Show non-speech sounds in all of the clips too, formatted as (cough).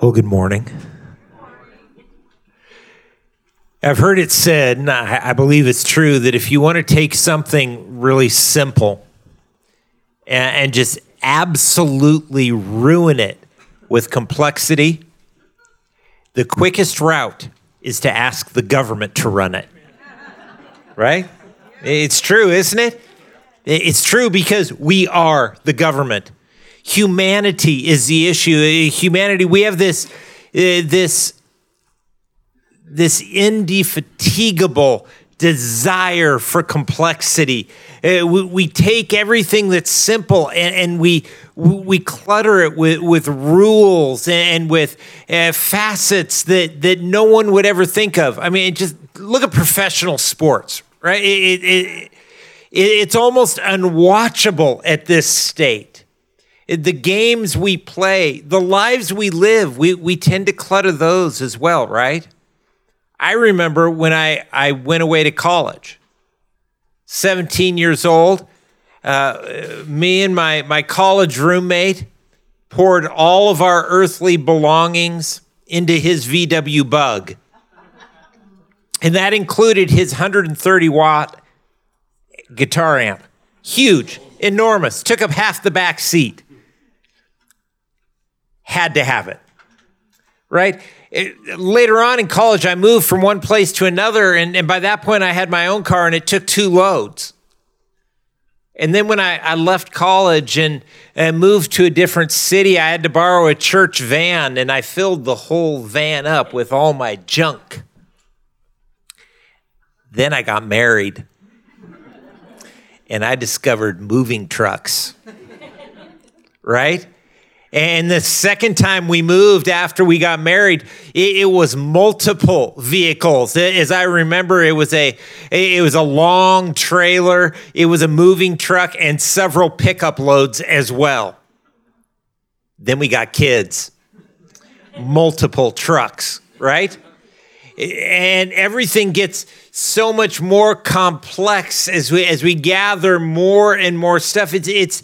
Well, good morning. I've heard it said, and I, I believe it's true, that if you want to take something really simple and, and just absolutely ruin it with complexity, the quickest route is to ask the government to run it. Right? It's true, isn't it? It's true because we are the government. Humanity is the issue. Humanity, we have this, uh, this, this indefatigable desire for complexity. Uh, we, we, take everything that's simple and, and, we we clutter it with, with rules and with uh, facets that, that no one would ever think of. I mean, just look at professional sports, right? It, it, it's almost unwatchable at this state. The games we play, the lives we live, we, we tend to clutter those as well, right? I remember when I, I went away to college, 17 years old, uh, me and my, my college roommate poured all of our earthly belongings into his VW bug. And that included his 130 watt guitar amp. Huge, enormous, took up half the back seat. Had to have it. Right? It, later on in college, I moved from one place to another, and, and by that point, I had my own car and it took two loads. And then when I, I left college and, and moved to a different city, I had to borrow a church van, and I filled the whole van up with all my junk. Then I got married and I discovered moving trucks. (laughs) right? And the second time we moved after we got married, it, it, was multiple vehicles. As I remember, it was a it was a long trailer, it was a moving truck, and several pickup loads as well. Then we got kids, multiple trucks, right? And everything gets so much more complex as we as we gather more and more stuff. It's it's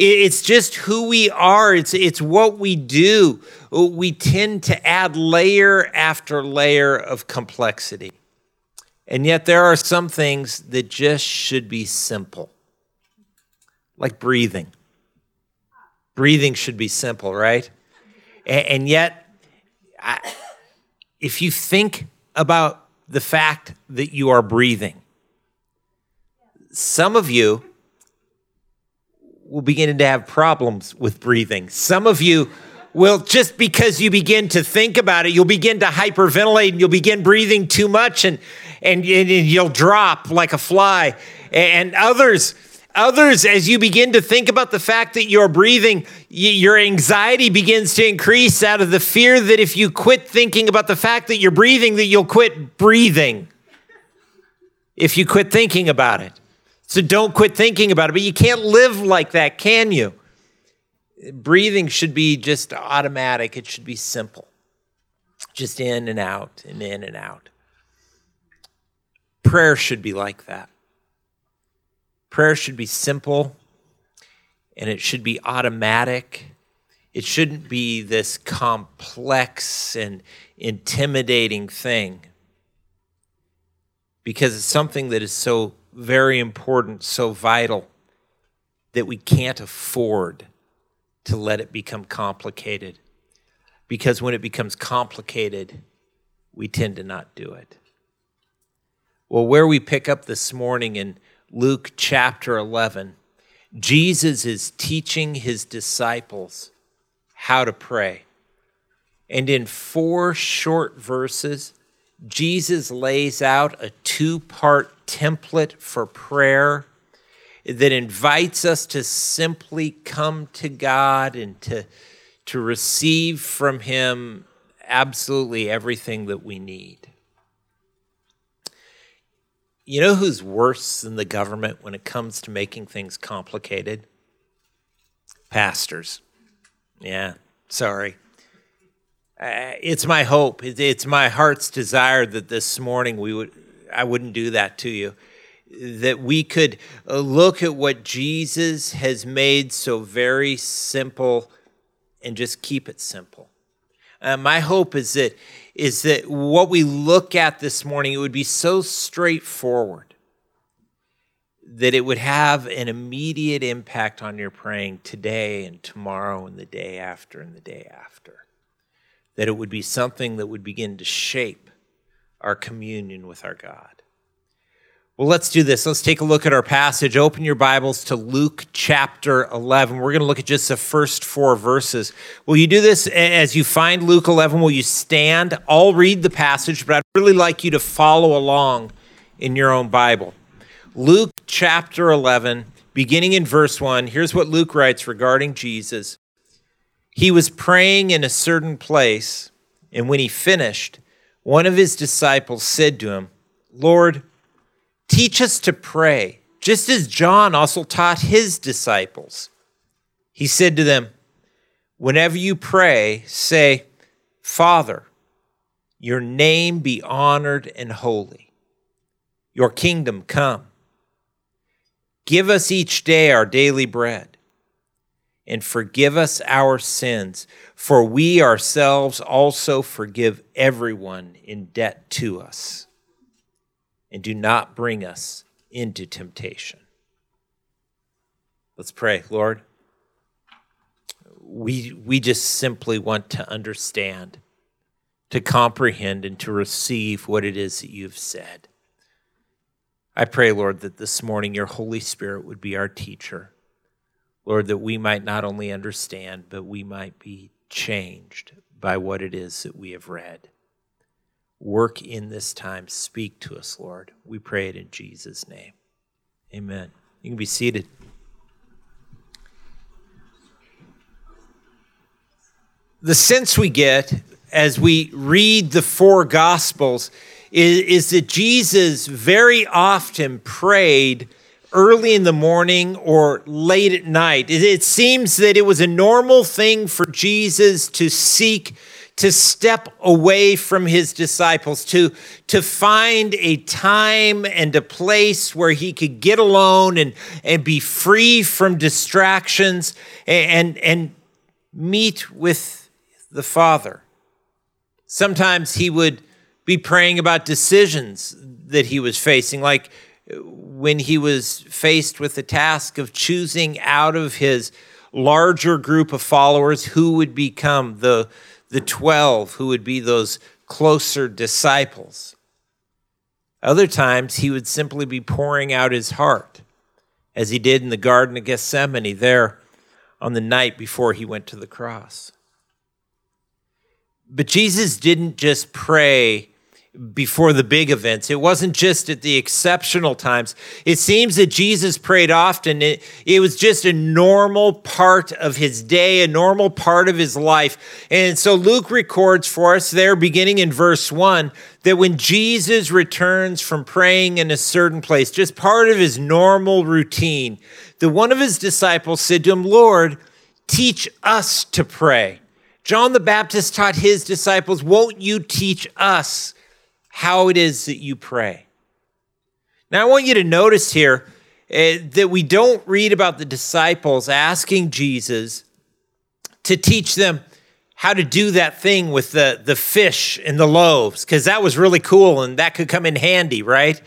it's just who we are. It's it's what we do. We tend to add layer after layer of complexity. And yet there are some things that just should be simple. Like breathing. Breathing should be simple, right? And, yet I, if you think about the fact that you are breathing. Some of you will begin to have problems with breathing. Some of you will, just because you begin to think about it, you'll begin to hyperventilate and you'll begin breathing too much and, and, and you'll drop like a fly. And others, Others, as you begin to think about the fact that you're breathing, your anxiety begins to increase out of the fear that if you quit thinking about the fact that you're breathing, that you'll quit breathing. If you quit thinking about it. So don't quit thinking about it. But you can't live like that, can you? Breathing should be just automatic, it should be simple. Just in and out and in and out. Prayer should be like that. Prayer should be simple and it should be automatic. It shouldn't be this complex and intimidating thing because it's something that is so very important, so vital that we can't afford to let it become complicated. Because when it becomes complicated, we tend to not do it. Well, where we pick up this morning in Luke chapter 11, Jesus is teaching his disciples how to pray. And in four short verses, Jesus lays out a two part template for prayer that invites us to simply come to God and to, to receive from Him absolutely everything that we need. You know who's worse than the government when it comes to making things complicated? Pastors. Yeah, sorry. Uh, it's my hope. It's my heart's desire that this morning we would I wouldn't do that to you. That we could uh, look at what Jesus has made so very simple and just keep it simple. Uh, my hope is that is that what we look at this morning it would be so straightforward that it would have an immediate impact on your praying today and tomorrow and the day after and the day after. That it would be something that would begin to shape our communion with our God. Well, let's do this. Let's take a look at our passage. Open your Bibles to Luke chapter 11. We're going to look at just the first four verses. Will you do this as you find Luke 11? Will you stand? I'll read the passage, but I'd really like you to follow along in your own Bible. Luke chapter 11, beginning in verse 1. Here's what Luke writes regarding Jesus. He was praying in a certain place, and when he finished, one of his disciples said to him, Lord, Teach us to pray, just as John also taught his disciples. He said to them, Whenever you pray, say, Father, your name be honored and holy. Your kingdom come. Give us each day our daily bread, and forgive us our sins, for we ourselves also forgive everyone in debt to us and do not bring us into temptation. Let's pray, Lord. We, we just simply want to understand, to comprehend, and to receive what it is that you've said. I pray, Lord, that this morning your Holy Spirit would be our teacher. Lord, that we might not only understand, but we might be changed by what it is that we have read. Work in this time. Speak to us, Lord. We pray it in Jesus' name. Amen. You can be seated. The sense we get as we read the four Gospels is, is that Jesus very often prayed early in the morning or late at night. It, it seems that it was a normal thing for Jesus to seek to step away from his disciples, to, to find a time and a place where he could get alone and, and be free from distractions and, and meet with the Father. Sometimes he would be praying about decisions that he was facing, like when he was faced with the task of choosing out of his larger group of followers who would become the the 12 who would be those closer disciples. Other times, he would simply be pouring out his heart, as he did in the Garden of Gethsemane there on the night before he went to the cross. But Jesus didn't just pray before the big events. It wasn't just at the exceptional times. It seems that Jesus prayed often. It, it, was just a normal part of his day, a normal part of his life. And so Luke records for us there, beginning in verse 1, that when Jesus returns from praying in a certain place, just part of his normal routine, that one of his disciples said to him, Lord, teach us to pray. John the Baptist taught his disciples, Won't you teach us? How it is that you pray. Now, I want you to notice here uh, that we don't read about the disciples asking Jesus to teach them how to do that thing with the, the fish and the loaves, because that was really cool and that could come in handy, right?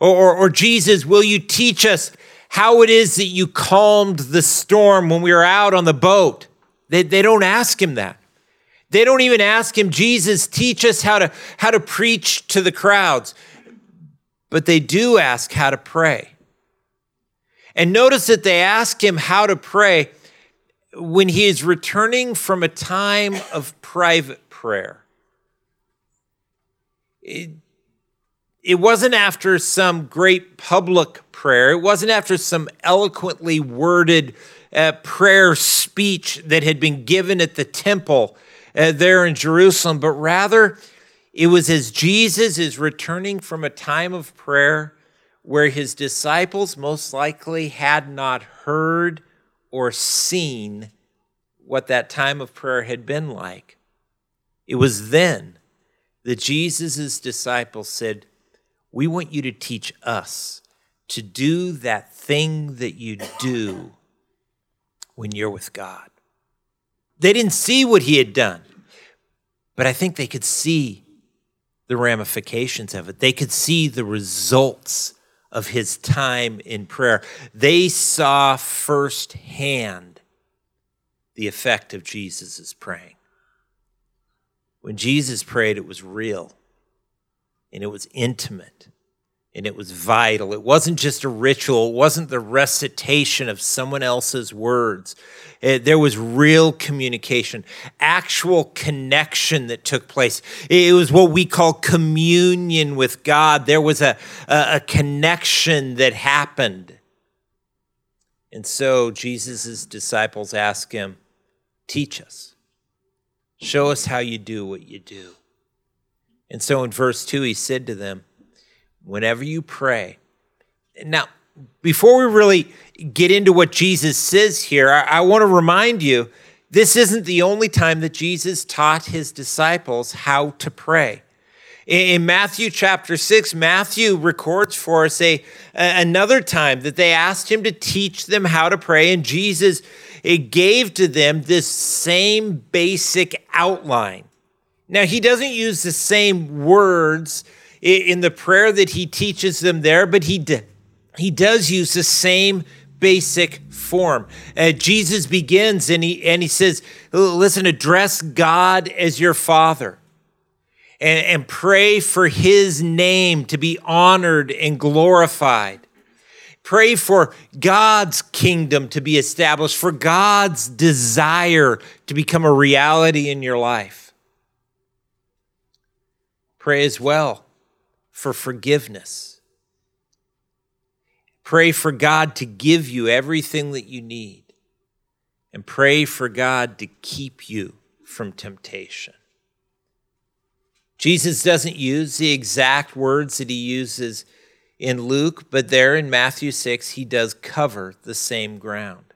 Or, or, or, Jesus, will you teach us how it is that you calmed the storm when we were out on the boat? They, they don't ask him that. They don't even ask him, Jesus, teach us how to, how to preach to the crowds. But they do ask how to pray. And notice that they ask him how to pray when he is returning from a time of private prayer. It, it wasn't after some great public prayer, it wasn't after some eloquently worded uh, prayer speech that had been given at the temple uh, there in Jerusalem, but rather it was as Jesus is returning from a time of prayer where his disciples most likely had not heard or seen what that time of prayer had been like. It was then that Jesus' disciples said, We want you to teach us to do that thing that you do when you're with God. They didn't see what he had done. but I think they could see the ramifications of it. They could see the results of his time in prayer. They saw firsthand the effect of Jesus' praying. When Jesus prayed, it was real and it was intimate and it was vital. It wasn't just a ritual, it wasn't the recitation of someone else's words. It, there was real communication, actual connection that took place. It was what we call communion with God. There was a, a, a connection that happened. And so Jesus' disciples ask him, Teach us. Show us how you do what you do. And so in verse 2, he said to them, whenever you pray. Now, before we really get into what Jesus says here, I, I want to remind you this isn't the only time that Jesus taught his disciples how to pray. In Matthew chapter 6, Matthew records for us a, another time that they asked him to teach them how to pray, and Jesus it gave to them this same basic outline. Now, he doesn't use the same words in the prayer that he teaches them there, but he, he does use the same basic form. Uh, Jesus begins and he, and he says, Listen, address God as your Father and, and pray for his name to be honored and glorified. Pray for God's kingdom to be established, for God's desire to become a reality in your life. Pray as well for forgiveness. Pray for God to give you everything that you need. And pray for God to keep you from temptation. Jesus doesn't use the exact words that he uses in Luke, but there in Matthew 6, he does cover the same ground.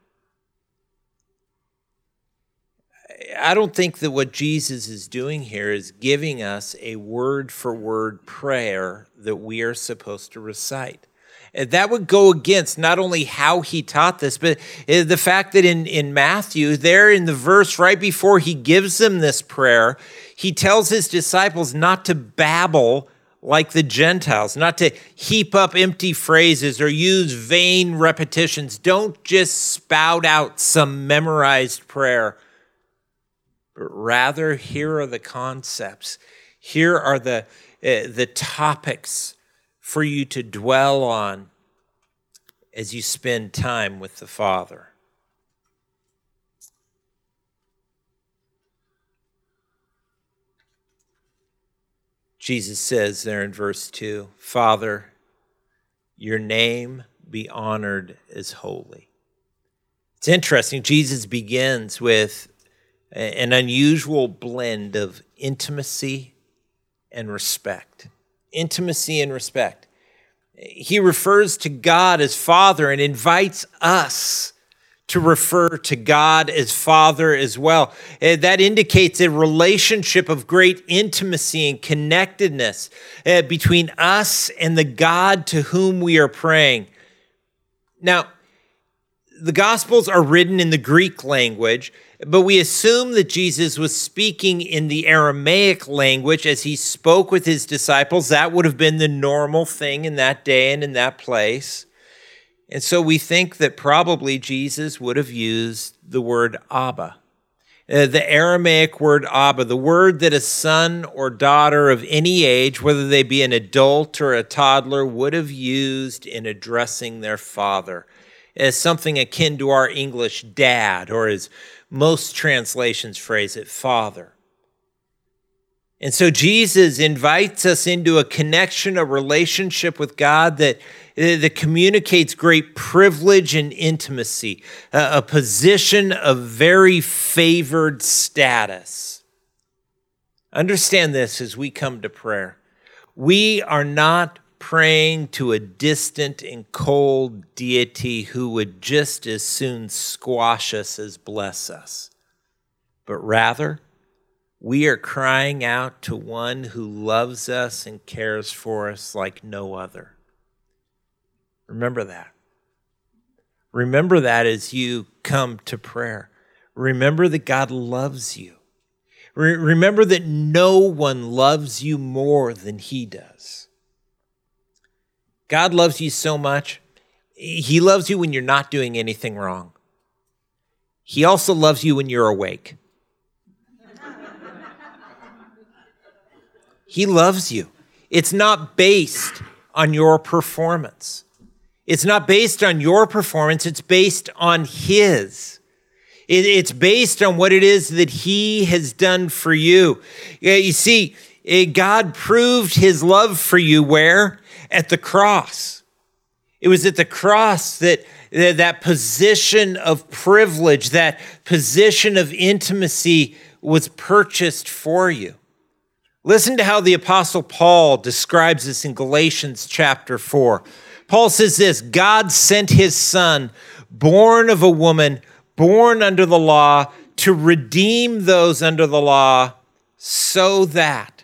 I don't think that what Jesus is doing here is giving us a word for word prayer that we are supposed to recite. That would go against not only how he taught this, but uh, the fact that in, in Matthew, there in the verse right before he gives them this prayer, he tells his disciples not to babble like the Gentiles, not to heap up empty phrases or use vain repetitions. Don't just spout out some memorized prayer but rather here are the concepts. Here are the, uh, the topics for you to dwell on as you spend time with the Father. Jesus says there in verse 2 Father, your name be honored as holy. It's interesting. Jesus begins with an unusual blend of intimacy and respect. Intimacy and respect. He refers to God as Father and invites us to refer to God as Father as well. Uh, that indicates a relationship of great intimacy and connectedness uh, between us and the God to whom we are praying. Now, the Gospels are written in the Greek language, but we assume that Jesus was speaking in the Aramaic language as he spoke with his disciples. That would have been the normal thing in that day and in that place. And so we think that probably Jesus would have used the word Abba. Uh, the Aramaic word Abba, the word that a son or daughter of any age, whether they be an adult or a toddler, would have used in addressing their father as something akin to our English dad, or as most translations phrase it, father. And so Jesus invites us into a connection, a relationship with God that, that communicates great privilege and intimacy, a, a position of very favored status. Understand this as we come to prayer. We are not praying to a distant and cold deity who would just as soon squash us as bless us, but rather, we are crying out to one who loves us and cares for us like no other. Remember that. Remember that as you come to prayer. Remember that God loves you. Re- remember that no one loves you more than he does. God loves you so much. He loves you when you're not doing anything wrong. He also loves you when you're awake. he loves you. It's not based on your performance. It's not based on your performance, it's based on His. It's based on what it is that He has done for you. You see, eh, God proved His love for you where? At the cross. It was at the cross that that position of privilege, that position of intimacy was purchased for you. Listen to how the Apostle Paul describes this in Galatians chapter 4. Paul says this God sent his son, born of a woman, born under the law, to redeem those under the law, so that.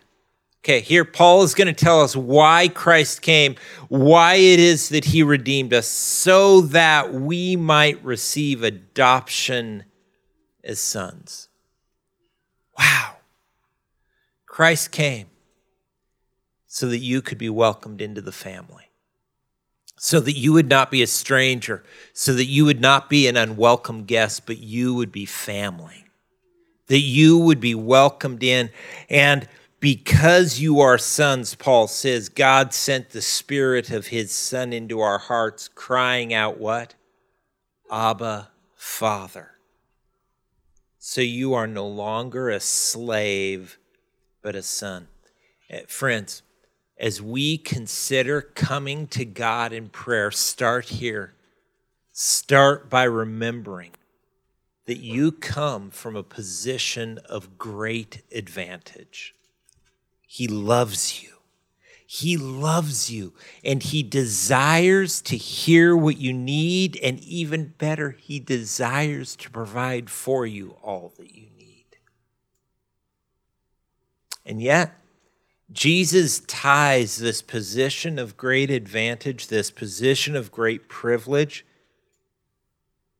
Okay, here Paul is going to tell us why Christ came, why it is that he redeemed us, so that we might receive adoption as sons. Wow. Christ came so that you could be welcomed into the family, so that you would not be a stranger, so that you would not be an unwelcome guest, but you would be family, that you would be welcomed in. And because you are sons, Paul says, God sent the Spirit of His Son into our hearts, crying out, What? Abba, Father. So you are no longer a slave but a son. Eh, friends, as we consider coming to God in prayer, start here. Start by remembering that you come from a position of great advantage. He loves you. He loves you and he desires to hear what you need, and even better, he desires to provide for you all that you need. and yet, Jesus ties this position of great advantage, this position of great privilege,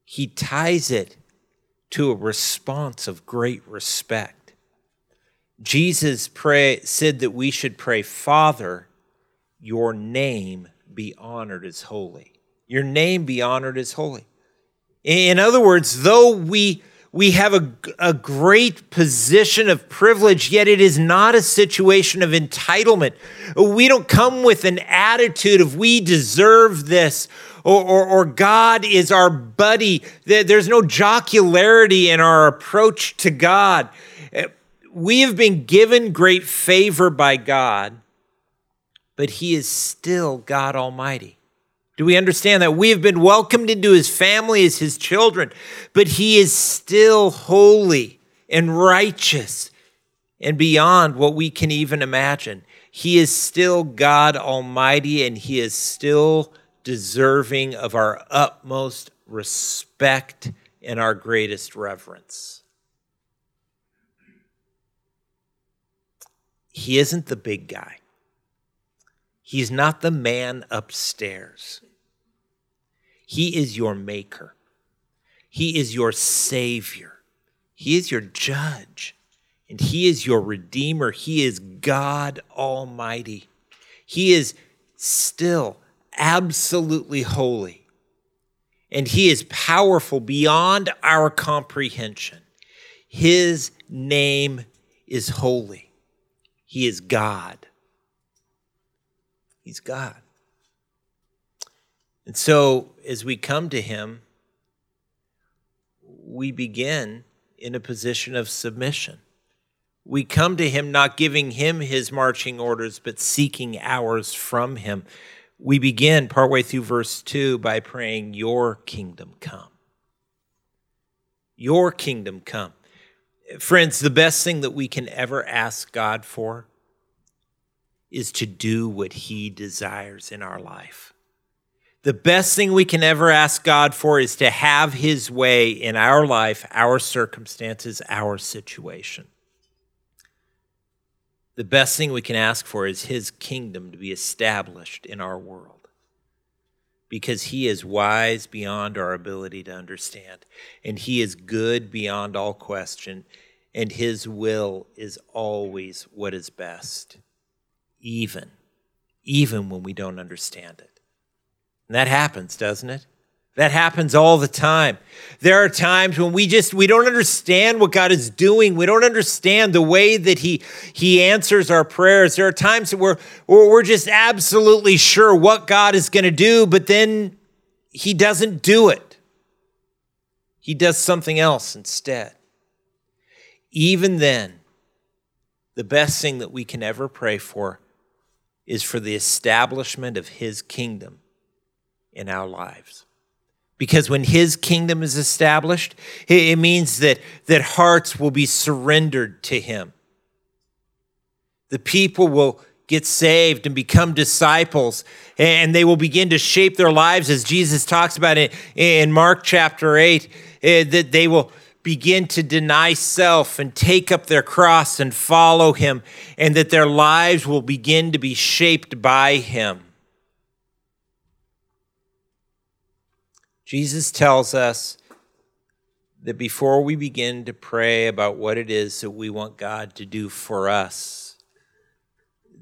he ties it to a response of great respect. Jesus pray, said that we should pray, Father, your name be honored as holy. Your name be honored as holy. In other words, though we we have a, a great position of privilege, yet it is not a situation of entitlement. We don't come with an attitude of we deserve this or, or, or God is our buddy. There's no jocularity in our approach to God. We have been given great favor by God, but He is still God Almighty. Do we understand that? We have been welcomed into his family as his children, but he is still holy and righteous and beyond what we can even imagine. He is still God Almighty and he is still deserving of our utmost respect and our greatest reverence. He isn't the big guy. He's not the man upstairs. He is your maker. He is your savior. He is your judge. And He is your redeemer. He is God Almighty. He is still absolutely holy. And He is powerful beyond our comprehension. His name is holy. He is God. He's God. And so, as we come to Him, we begin in a position of submission. We come to Him not giving Him His marching orders, but seeking ours from Him. We begin partway through verse 2 by praying, Your kingdom come. Your kingdom come. Friends, the best thing that we can ever ask God for is to do what He desires in our life. The best thing we can ever ask God for is to have His way in our life, our circumstances, our situation. The best thing we can ask for is His kingdom to be established in our world because He is wise beyond our ability to understand, and He is good beyond all question. and his will is always what is best, even, even when we don't understand it. And that happens, doesn't it? That happens all the time. There are times when we just we don't understand what God is doing. We don't understand the way that He He answers our prayers. There are times where, where we're just absolutely sure what God is going to do, but then He doesn't do it. He does something else instead. Even then, the best thing that we can ever pray for is for the establishment of His kingdom in our lives. Because when his kingdom is established, it means that, that hearts will be surrendered to him. The people will get saved and become disciples, and they will begin to shape their lives as Jesus talks about it in Mark chapter 8, eh, that they will begin to deny self and take up their cross and follow him, and that their lives will begin to be shaped by him. Jesus tells us that before we begin to pray about what it is that we want God to do for us,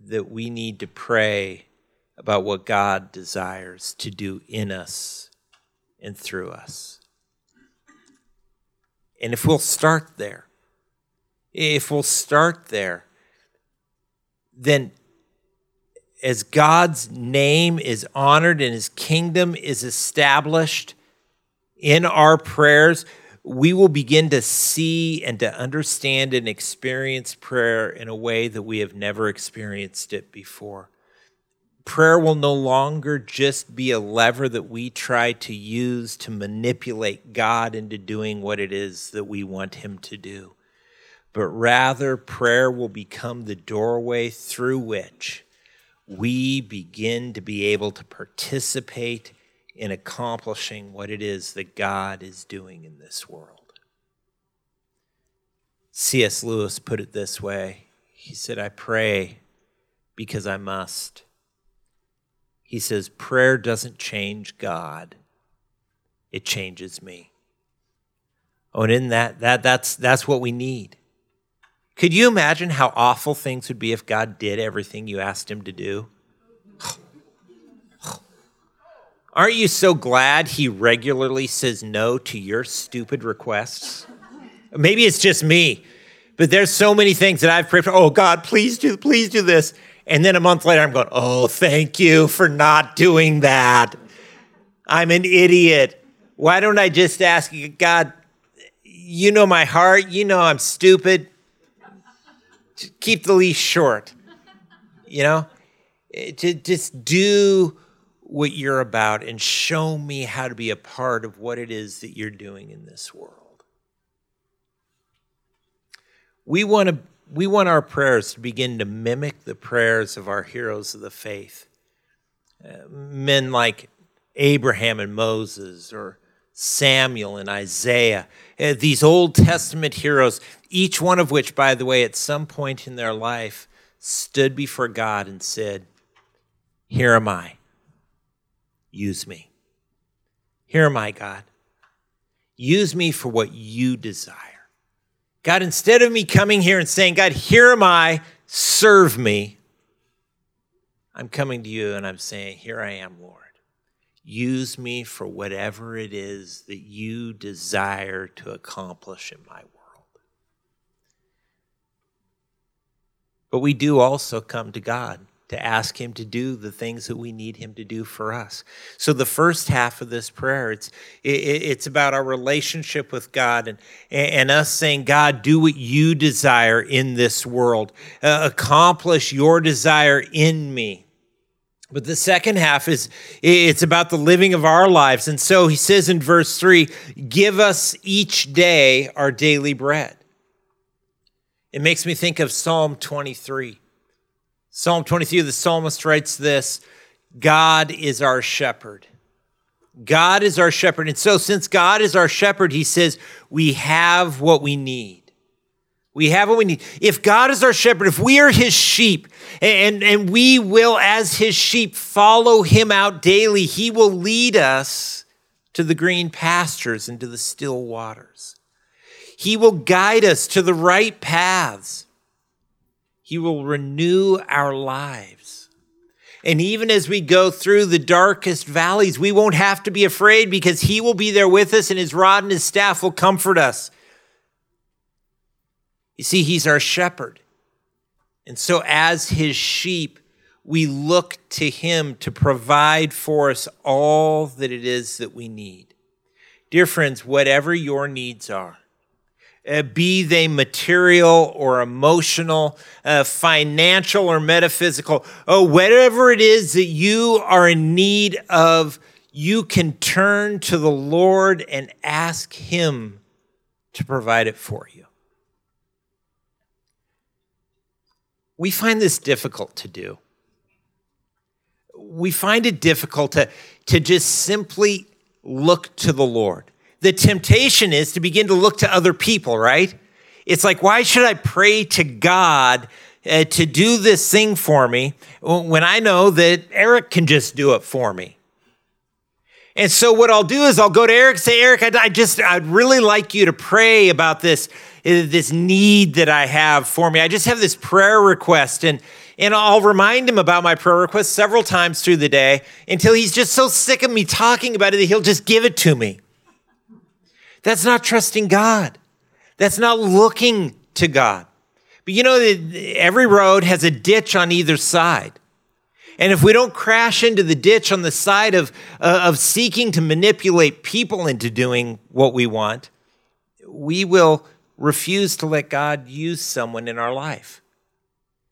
that we need to pray about what God desires to do in us and through us. And if we'll start there, if we'll start there, then as God's name is honored and his kingdom is established, in our prayers, we will begin to see and to understand and experience prayer in a way that we have never experienced it before. Prayer will no longer just be a lever that we try to use to manipulate God into doing what it is that we want Him to do, but rather, prayer will become the doorway through which we begin to be able to participate in accomplishing what it is that God is doing in this world. C.S. Lewis put it this way He said, I pray because I must. He says, prayer doesn't change God, it changes me. Oh, and in that, that that's, that's what we need. Could you imagine how awful things would be if God did everything you asked him to do? Aren't you so glad he regularly says no to your stupid requests? Maybe it's just me, but there's so many things that I've prayed for. Oh, God, please do, please do this. And then a month later, I'm going, oh, thank you for not doing that. I'm an idiot. Why don't I just ask God, you know my heart, you know I'm stupid. Keep the leash short, you know? Eh, to just do what you're about and show me how to be a part of what it is that you're doing in this world. We want to we want our prayers to begin to mimic the prayers of our heroes of the faith. Uh, men like Abraham and Moses or Samuel and Isaiah, uh, these Old Testament heroes, each one of which, by the way, at some point in their life stood before God and said, Here am I use me. Here am I, God. Use me for what you desire. God, instead of me coming here and saying, God, here am I, serve me, I'm coming to you and I'm saying, Here I am, Lord. Use me for whatever it is that you desire to accomplish in my world. But we do also come to God to ask him to do the things that we need him to do for us. So the first half of this prayer, it's it's about our relationship with God and and us saying, God, do what you desire in this world, uh, accomplish your desire in me. But the second half is it's about the living of our lives. And so he says in verse 3, give us each day our daily bread. It makes me think of Psalm 23. Psalm 23, the psalmist writes this God is our shepherd. God is our shepherd. And so, since God is our shepherd, he says, we have what we need. We have what we need. If God is our shepherd, if we are his sheep, and, and we will, as his sheep, follow him out daily, he will lead us to the green pastures and to the still waters. He will guide us to the right paths. He will renew our lives. And even as we go through the darkest valleys, we won't have to be afraid because He will be there with us and His rod and His staff will comfort us. You see, He's our shepherd. And so, as His sheep, we look to Him to provide for us all that it is that we need. Dear friends, whatever your needs are, uh, be they material or emotional, uh, financial or metaphysical, oh, whatever it is that you are in need of, you can turn to the Lord and ask Him to provide it for you. We find this difficult to do. We find it difficult to, to just simply look to the Lord the temptation is to begin to look to other people, right? It's like, why should I pray to God uh, to do this thing for me when I know that Eric can just do it for me? And so what I'll do is I'll go to Eric say, Eric, I, I just, I'd really like you to pray about this, uh, this need that I have for me. I just have this prayer request and, and I'll remind him about my prayer request several times through the day until he's just so sick of me talking about it that he'll just give it to me. That's not trusting God. That's not looking to God. But you know, every road has a ditch on either side. And if we don't crash into the ditch on the side of, uh, of seeking to manipulate people into doing what we want, we will refuse to let God use someone in our life.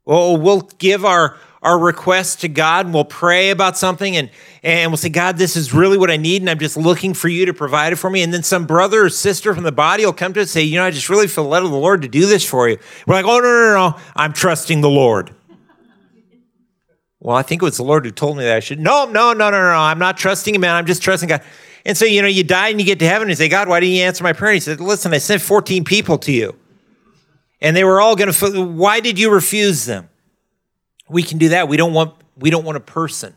Well, we'll give our, our request to God and we'll pray about something and, and we'll say, God, this is really what I need and I'm just looking for you to provide it for me. And then some brother or sister from the body will come to us and say, You know, I just really feel led of the Lord to do this for you. We're like, Oh, no, no, no, no. I'm trusting the Lord. Well, I think it was the Lord who told me that I should. No, no, no, no, no. No. I'm not trusting him, man. I'm just trusting God. And so, you know, you die and you get to heaven and you say, God, why didn't you answer my prayer? And he said, Listen, I sent 14 people to you. And they were all going to, why did you refuse them? We can do that. We don't want we don't want a person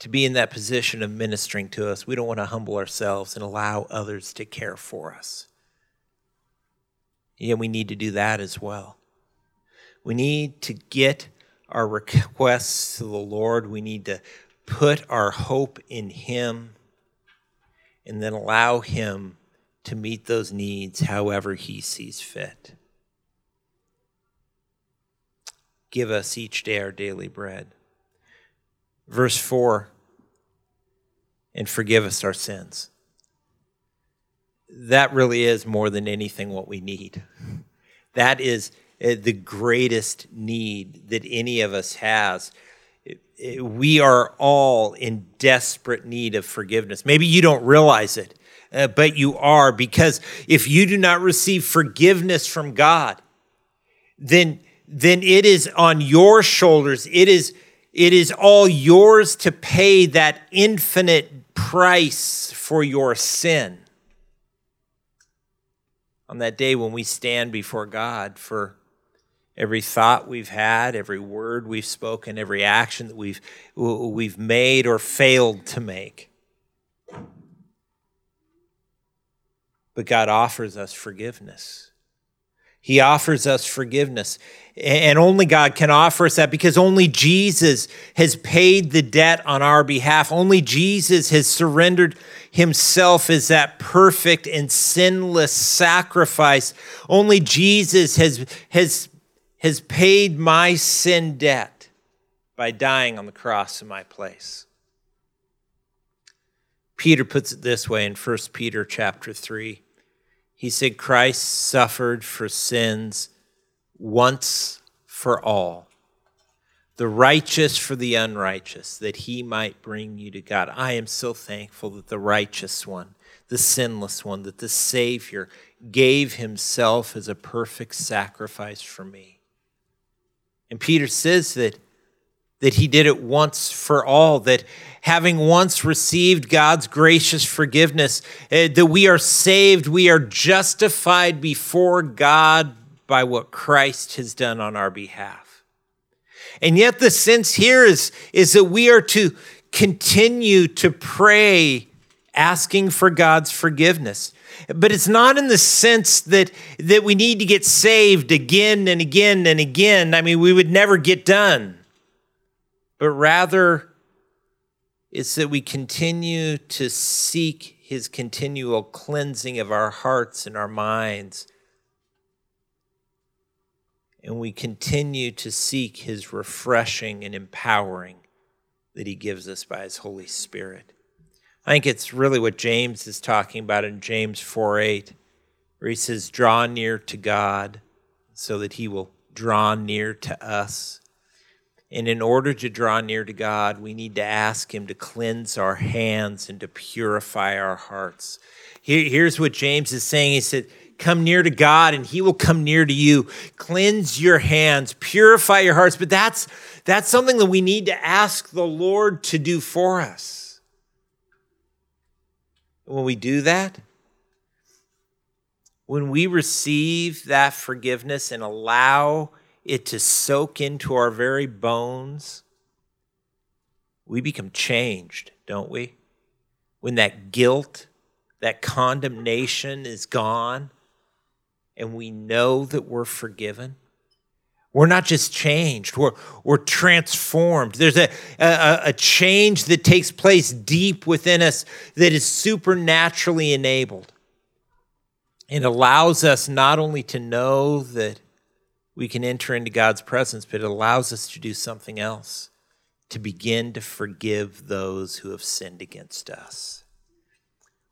to be in that position of ministering to us. We don't want to humble ourselves and allow others to care for us. Yeah, we need to do that as well. We need to get our requests to the Lord. We need to put our hope in Him and then allow Him to meet those needs however He sees fit. Give us each day our daily bread. Verse 4 and forgive us our sins. That really is more than anything what we need. That is uh, the greatest need that any of us has. Eh, eh, we are all in desperate need of forgiveness. Maybe you don't realize it, but you are, because if you do not receive forgiveness from God, then then it is on your shoulders. It is, it is all yours to pay that infinite price for your sin. On that day when we stand before God for every thought we've had, every word we've spoken, every action that we've, we've made or failed to make. But God offers us forgiveness. He offers us forgiveness. And only God can offer us that because only Jesus has paid the debt on our behalf. Only Jesus has surrendered himself as that perfect and sinless sacrifice. Only Jesus has, has, has paid my sin debt by dying on the cross in my place. Peter puts it this way in 1 Peter chapter 3. He said, Christ suffered for sins once for all, the righteous for the unrighteous, that he might bring you to God. I am so thankful that the righteous one, the sinless one, that the Savior gave himself as a perfect sacrifice for me. And Peter says that that he did it once for all, that having once received God's gracious forgiveness, uh, that we are saved, we are justified before God by what Christ has done on our behalf. And yet, the sense here is, is that we are to continue to pray asking for God's forgiveness. But it's not in the sense that, that we need to get saved again and again and again. I mean, we would never get done. But rather, it's that we continue to seek his continual cleansing of our hearts and our minds. And we continue to seek his refreshing and empowering that he gives us by his Holy Spirit. I think it's really what James is talking about in James 4 8, where he says, Draw near to God so that he will draw near to us. And in order to draw near to God, we need to ask him to cleanse our hands and to purify our hearts. Here, here's what James is saying He said, Come near to God and he will come near to you. Cleanse your hands, purify your hearts. But that's, that's something that we need to ask the Lord to do for us. When we do that, when we receive that forgiveness and allow it to soak into our very bones, we become changed, don't we? When that guilt, that condemnation is gone, and we know that we're forgiven. We're not just changed, we're, we're transformed. There's a, a, a change that takes place deep within us that is supernaturally enabled. It allows us not only to know that we can enter into God's presence, but it allows us to do something else to begin to forgive those who have sinned against us.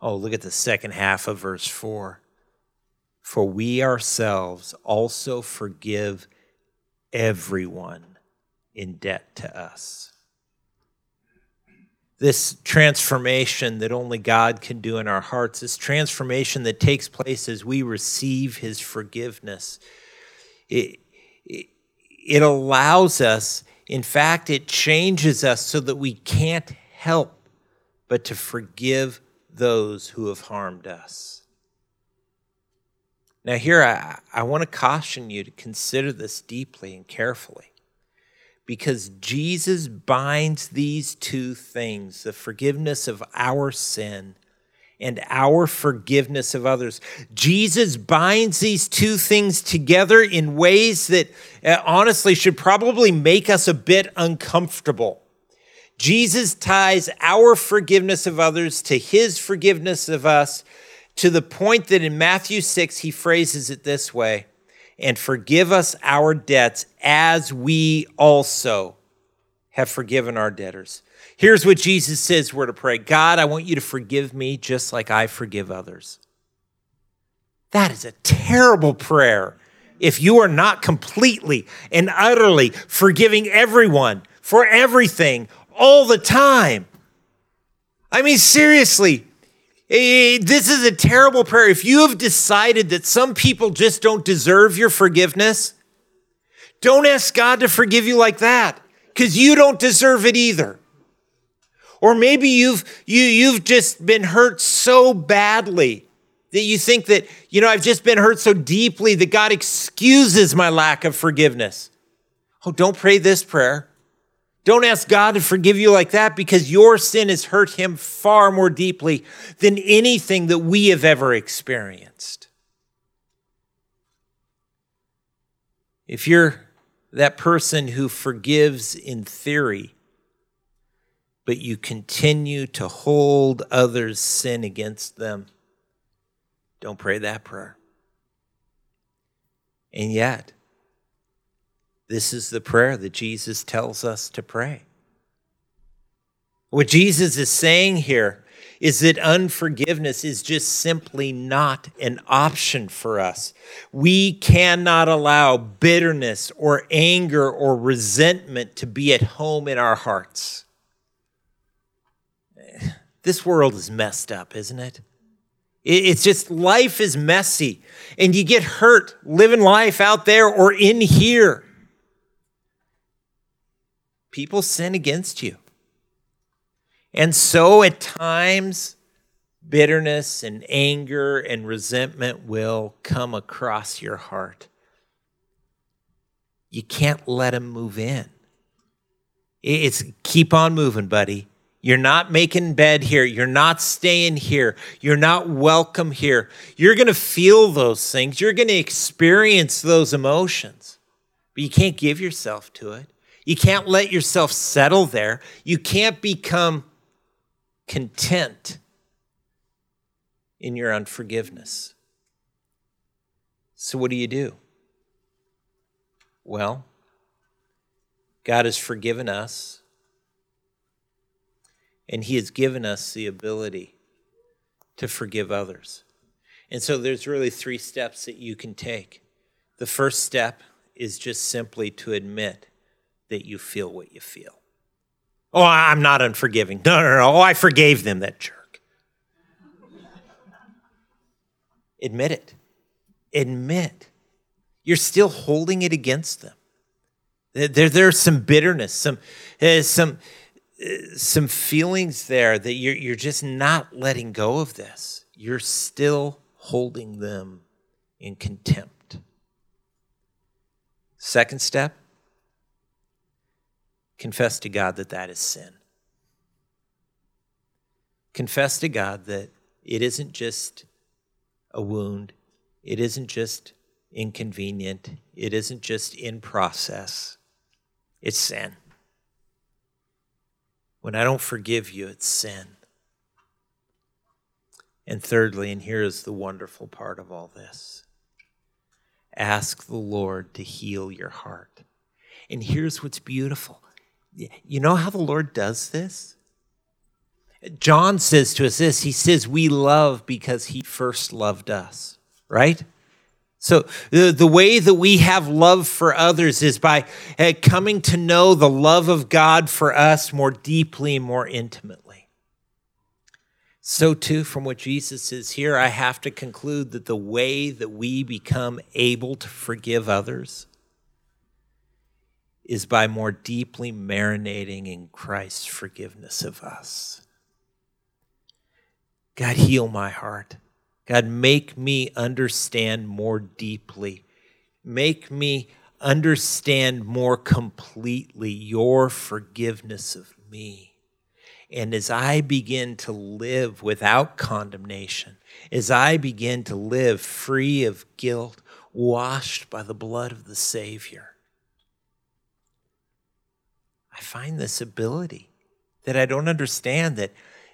Oh, look at the second half of verse 4. For we ourselves also forgive everyone in debt to us. This transformation that only God can do in our hearts, this transformation that takes place as we receive His forgiveness, it, it, it allows us, in fact, it changes us so that we can't help but to forgive those who have harmed us. Now, here I, I want to caution you to consider this deeply and carefully because Jesus binds these two things the forgiveness of our sin and our forgiveness of others. Jesus binds these two things together in ways that uh, honestly should probably make us a bit uncomfortable. Jesus ties our forgiveness of others to his forgiveness of us to the point that in Matthew 6, he phrases it this way and forgive us our debts as we also have forgiven our debtors. Here's what Jesus says we're to pray God, I want you to forgive me just like I forgive others. That is a terrible prayer if you are not completely and utterly forgiving everyone for everything all the time. I mean, seriously, Eh, this is a terrible prayer. If you have decided that some people just don't deserve your forgiveness, don't ask God to forgive you like that because you don't deserve it either. Or maybe you've you you've just been hurt so badly that you think that, you know, I've just been hurt so deeply that God excuses my lack of forgiveness. Oh, don't pray this prayer. Don't ask God to forgive you like that because your sin has hurt him far more deeply than anything that we have ever experienced. If you're that person who forgives in theory, but you continue to hold others' sin against them, don't pray that prayer. And yet, this is the prayer that Jesus tells us to pray. What Jesus is saying here is that unforgiveness is just simply not an option for us. We cannot allow bitterness or anger or resentment to be at home in our hearts. This world is messed up, isn't it? It's just life is messy, and you get hurt living life out there or in here people sin against you. And so at times, bitterness and anger and resentment will come across your heart. You can't let them move in. It's keep on moving, buddy. You're not making bed here. You're not staying here. You're not welcome here. You're going to feel those things. You're going to experience those emotions, but you can't give yourself to it. You can't let yourself settle there. You can't become content in your unforgiveness. So, what do you do? Well, God has forgiven us, and He has given us the ability to forgive others. And so, there's really three steps that you can take. The first step is just simply to admit that you feel what you feel. Oh, I'm not unforgiving. No, no, no. Oh, I forgave them, that jerk. Admit it. Admit. You're still holding it against them. There, there's some bitterness, some, uh, some, some feelings there that you're, you're just not letting go of this. You're still holding them in contempt. Second step, confess to God that that is sin. Confess to God that it isn't just a wound, it isn't just inconvenient, it isn't just in process, it's sin. When I don't forgive you, it's sin. And thirdly, and here is the wonderful part of all this ask the Lord to heal your heart. And here's what's beautiful you know how the Lord does this? John says to us this He says, We love because He first loved us, right? So, the, the way that we have love for others is by uh, coming to know the love of God for us more deeply, more intimately. So, too, from what Jesus says here, I have to conclude that the way that we become able to forgive others is by more deeply marinating in Christ's forgiveness of us. God, heal my heart. God, make me understand more deeply. Make me understand more completely your forgiveness of me. And as I begin to live without condemnation, as I begin to live free of guilt, washed by the blood of the Savior, I find this ability that I don't understand that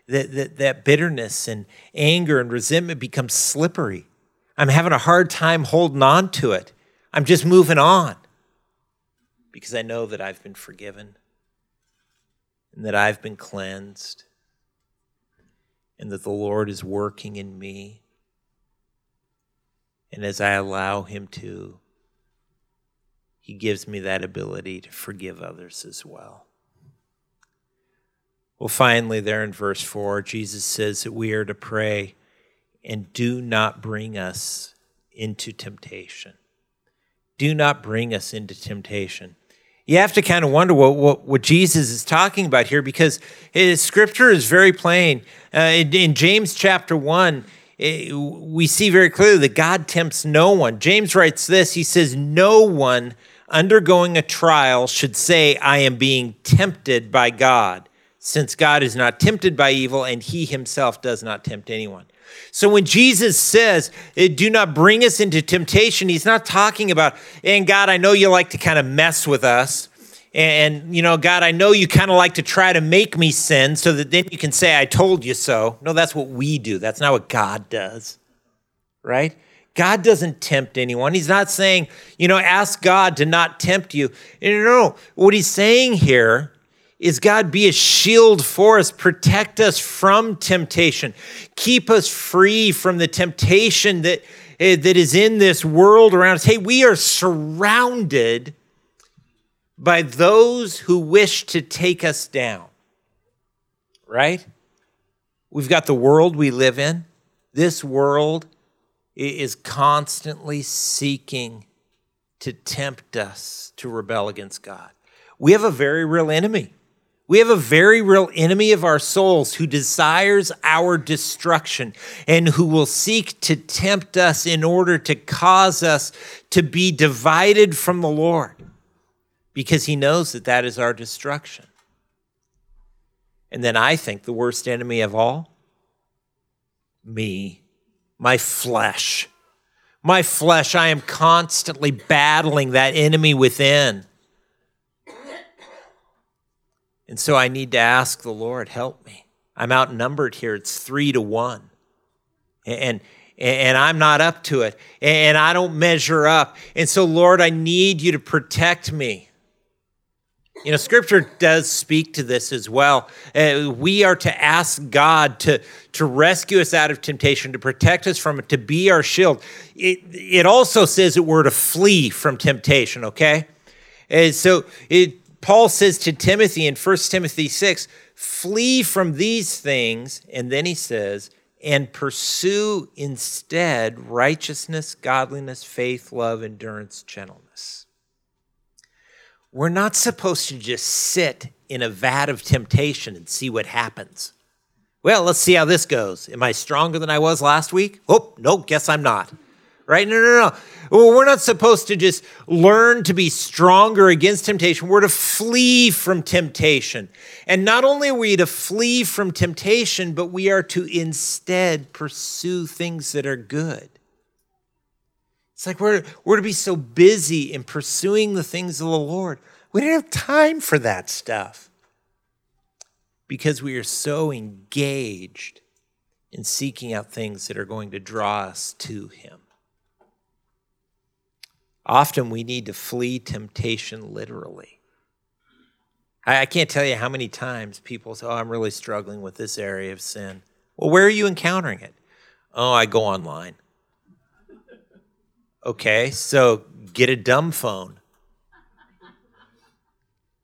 that, that, that bitterness and anger and resentment becomes slippery. I'm having a hard time holding on to it. I'm just moving on because I know that I've been forgiven and that I've been cleansed and that the Lord is working in me. And as I allow Him to, he gives me that ability to forgive others as well. Well, finally, there in verse 4, Jesus says that we are to pray and do not bring us into temptation. Do not bring us into temptation. You have to kind of wonder what, what, what Jesus is talking about here because his scripture is very plain. Uh, in, in James chapter 1, it, we see very clearly that God tempts no one. James writes this He says, No one undergoing a trial should say, I am being tempted by God, since God is not tempted by evil and he himself does not tempt anyone. So when Jesus says, eh, do not bring us into temptation, he's not talking about, and God, I know you like to kind of mess with us. And, you know, God, I know you kind of like to try to make me sin so that then you can say, I told you so. No, that's what we do. That's not what God does, right? God doesn't tempt anyone. He's not saying, you know, ask God to not tempt you. No, no, What he's saying here is God be a shield for us, protect us from temptation, keep us free from the temptation that, eh, that is in this world around us. Hey, we are surrounded by those who wish to take us down, right? We've got the world we live in. This world is constantly seeking to tempt us to rebel against God. We have a very real enemy. We have a very real enemy of our souls who desires our destruction and who will seek to tempt us in order to cause us to be divided from the Lord because he knows that that is our destruction. And then I think the worst enemy of all me, my flesh. My flesh, I am constantly battling that enemy within. And so I need to ask the Lord, help me. I'm outnumbered here. It's three to one. And, and I'm not up to it. And I don't measure up. And so, Lord, I need you to protect me. You know, scripture does speak to this as well. Uh, we are to ask God to, to rescue us out of temptation, to protect us from it, to be our shield. It, it also says that we're to flee from temptation, okay? And so it, Paul says to Timothy in 1 Timothy 6, flee from these things. And then he says, and pursue instead righteousness, godliness, faith, love, endurance, gentleness. We're not supposed to just sit in a vat of temptation and see what happens. Well, let's see how this goes. Am I stronger than I was last week? Oh, no, guess I'm not. Right? No, no, no. Well, we're not supposed to just learn to be stronger against temptation. We're to flee from temptation. And not only are we to flee from temptation, but we are to instead pursue things that are good. It's like we're, we're to be so busy in pursuing the things of the Lord. We don't have time for that stuff because we are so engaged in seeking out things that are going to draw us to Him. Often we need to flee temptation literally. I, can't tell you how many times people say, Oh, I'm really struggling with this area of sin. Well, where are you encountering it? Oh, I go online. Okay, so get a dumb phone.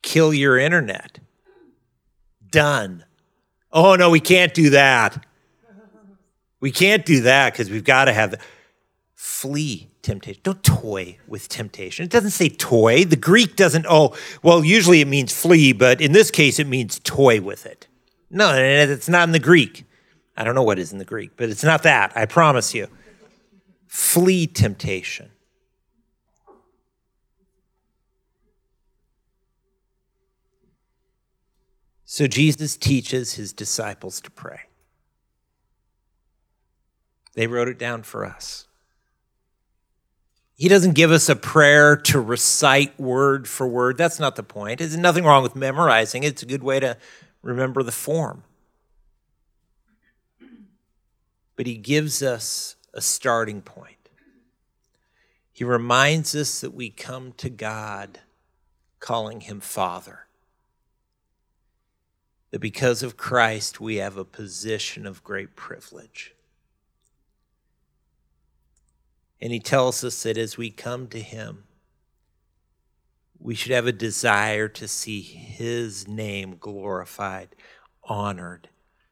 Kill your internet. Done. Oh, no, we can't do that. We can't do that because we've got to have the flee temptation. Don't toy with temptation. It doesn't say toy. The Greek doesn't, oh, well, usually it means flee, but in this case it means toy with it. No, it's not in the Greek. I don't know what is in the Greek, but it's not that. I promise you. Flee temptation. So Jesus teaches his disciples to pray. They wrote it down for us. He doesn't give us a prayer to recite word for word. That's not the point. There's nothing wrong with memorizing. It's a good way to remember the form. But he gives us a starting point. He reminds us that we come to God calling him Father. That because of Christ, we have a position of great privilege. And he tells us that as we come to him, we should have a desire to see his name glorified, honored,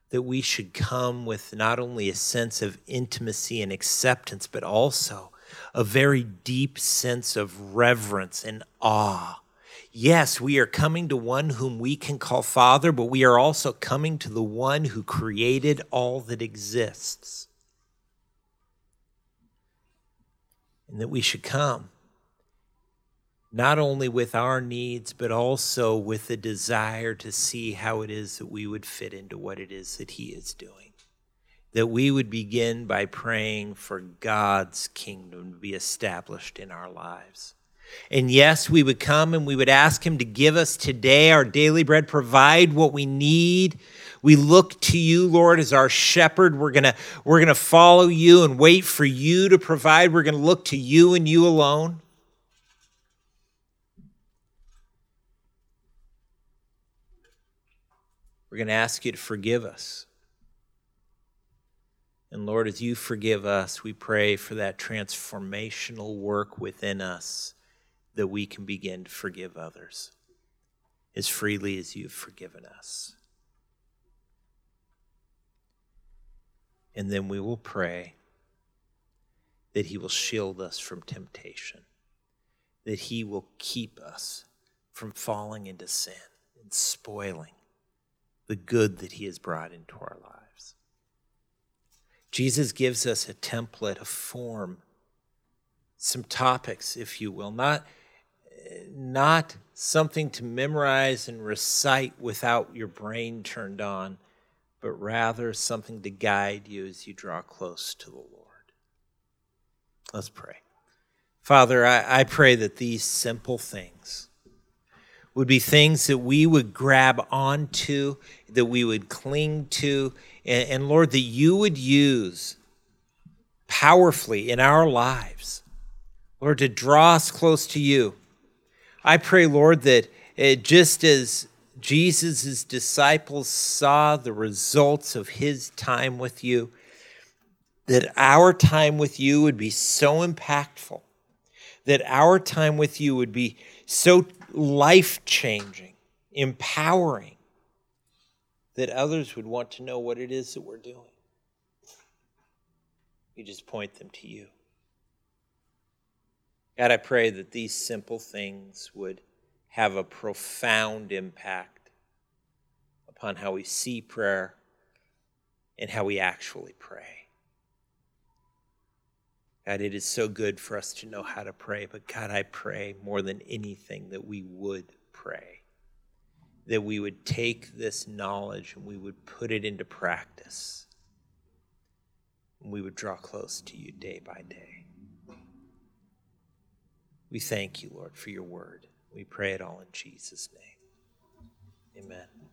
that we should come with not only a sense of intimacy and acceptance, but also a very deep sense of reverence and awe. Yes, we are coming to one whom we can call Father, but we are also coming to the one who created all that exists. And that we should come not only with our needs, but also with the desire to see how it is that we would fit into what it is that He is doing that we would begin by praying for God's kingdom to be established in our lives. And yes, we would come and we would ask Him to give us today our daily bread, provide what we need. We look to you, Lord, as our shepherd. We're going we're to follow you and wait for you to provide. We're going to look to you and you alone. We're going to ask you to forgive us and Lord, as you forgive us, we pray for that transformational work within us that we can begin to forgive others as freely as you've forgiven us. And then we will pray that He will shield us from temptation, that He will keep us from falling into sin and spoiling the good that He has brought into our lives. Jesus gives us a template, a form, some topics, if you will, not, not something to memorize and recite without your brain turned on, but rather something to guide you as you draw close to the Lord. Let's pray. Father, I, I pray that these simple things would be things that we would grab onto, that we would cling to, and, and Lord, that you would use powerfully in our lives, Lord, to draw us close to you. I pray, Lord, that it, just as Jesus' disciples saw the results of his time with you, that our time with you would be so impactful, that our time with you would be so life changing, empowering, that others would want to know what it is that we're doing. You just point them to you. God, I pray that these simple things would have a profound impact upon how we see prayer and how we actually pray. God, it is so good for us to know how to pray, but God, I pray more than anything that we would pray, that we would take this knowledge and we would put it into practice, and we would draw close to you day by day. We thank you, Lord, for your word. We pray it all in Jesus' name. Amen.